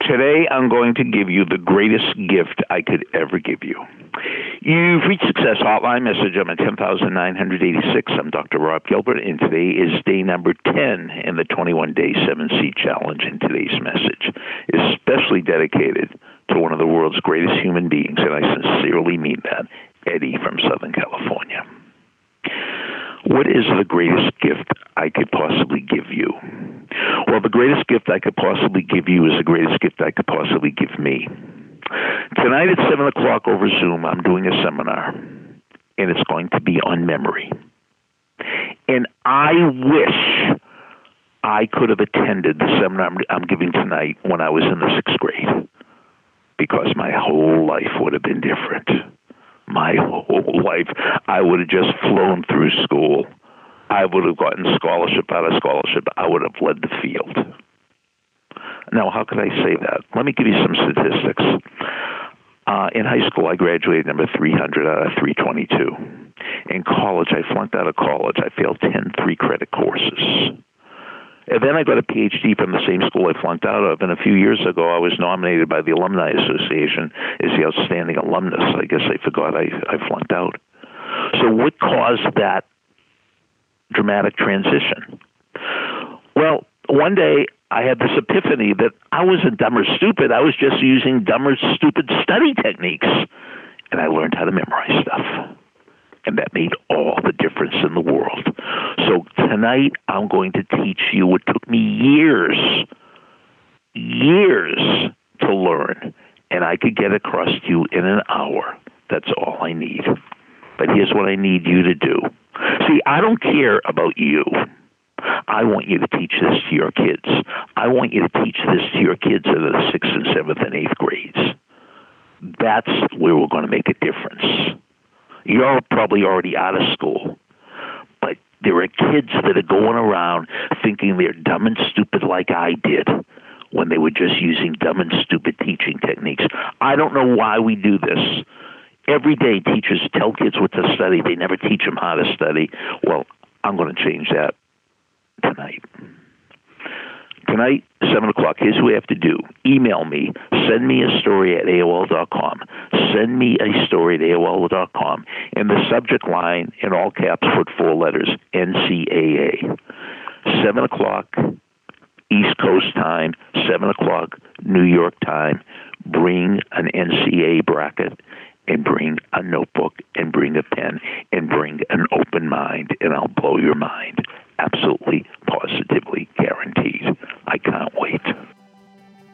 Today, I'm going to give you the greatest gift I could ever give you. You've reached Success Hotline message. I'm at 10,986. I'm Dr. Rob Gilbert, and today is day number 10 in the 21 day 7C challenge. And today's message is especially dedicated to one of the world's greatest human beings, and I sincerely mean that, Eddie from Southern California. What is the greatest gift I could possibly give you? Well, the greatest gift I could possibly give you is the greatest gift I could possibly give me. Tonight at 7 o'clock over Zoom, I'm doing a seminar, and it's going to be on memory. And I wish I could have attended the seminar I'm giving tonight when I was in the sixth grade, because my whole life would have been different. Life, I would have just flown through school I would have gotten scholarship out of scholarship. I would have led the field. Now, how could I say that? Let me give you some statistics. Uh, in high school, I graduated number 300 out of 322. In college, I flunked out of college. I failed 10 three credit courses. And then I got a PhD from the same school I flunked out of. And a few years ago, I was nominated by the Alumni Association as the outstanding alumnus. I guess they forgot I, I flunked out. So, what caused that dramatic transition. Well, one day I had this epiphany that I wasn't dumb or stupid. I was just using dumb or stupid study techniques. And I learned how to memorize stuff. And that made all the difference in the world. Tonight I'm going to teach you what took me years, years to learn. And I could get across to you in an hour. That's all I need. But here's what I need you to do See, I don't care about you. I want you to teach this to your kids. I want you to teach this to your kids in the sixth and seventh and eighth grades. That's where we're going to make a difference. You're probably already out of school, there are kids that are going around thinking they're dumb and stupid like I did when they were just using dumb and stupid teaching techniques. I don't know why we do this every day teachers tell kids what to study. They never teach them how to study. Well, I'm going to change that tonight. Tonight, 7 o'clock, here's what you have to do. Email me. Send me a story at AOL.com. Send me a story at AOL.com. and the subject line, in all caps, put four letters NCAA. 7 o'clock, East Coast time, 7 o'clock, New York time. Bring an NCAA bracket and bring a notebook and bring a pen and bring an open mind, and I'll blow your mind. Absolutely, positively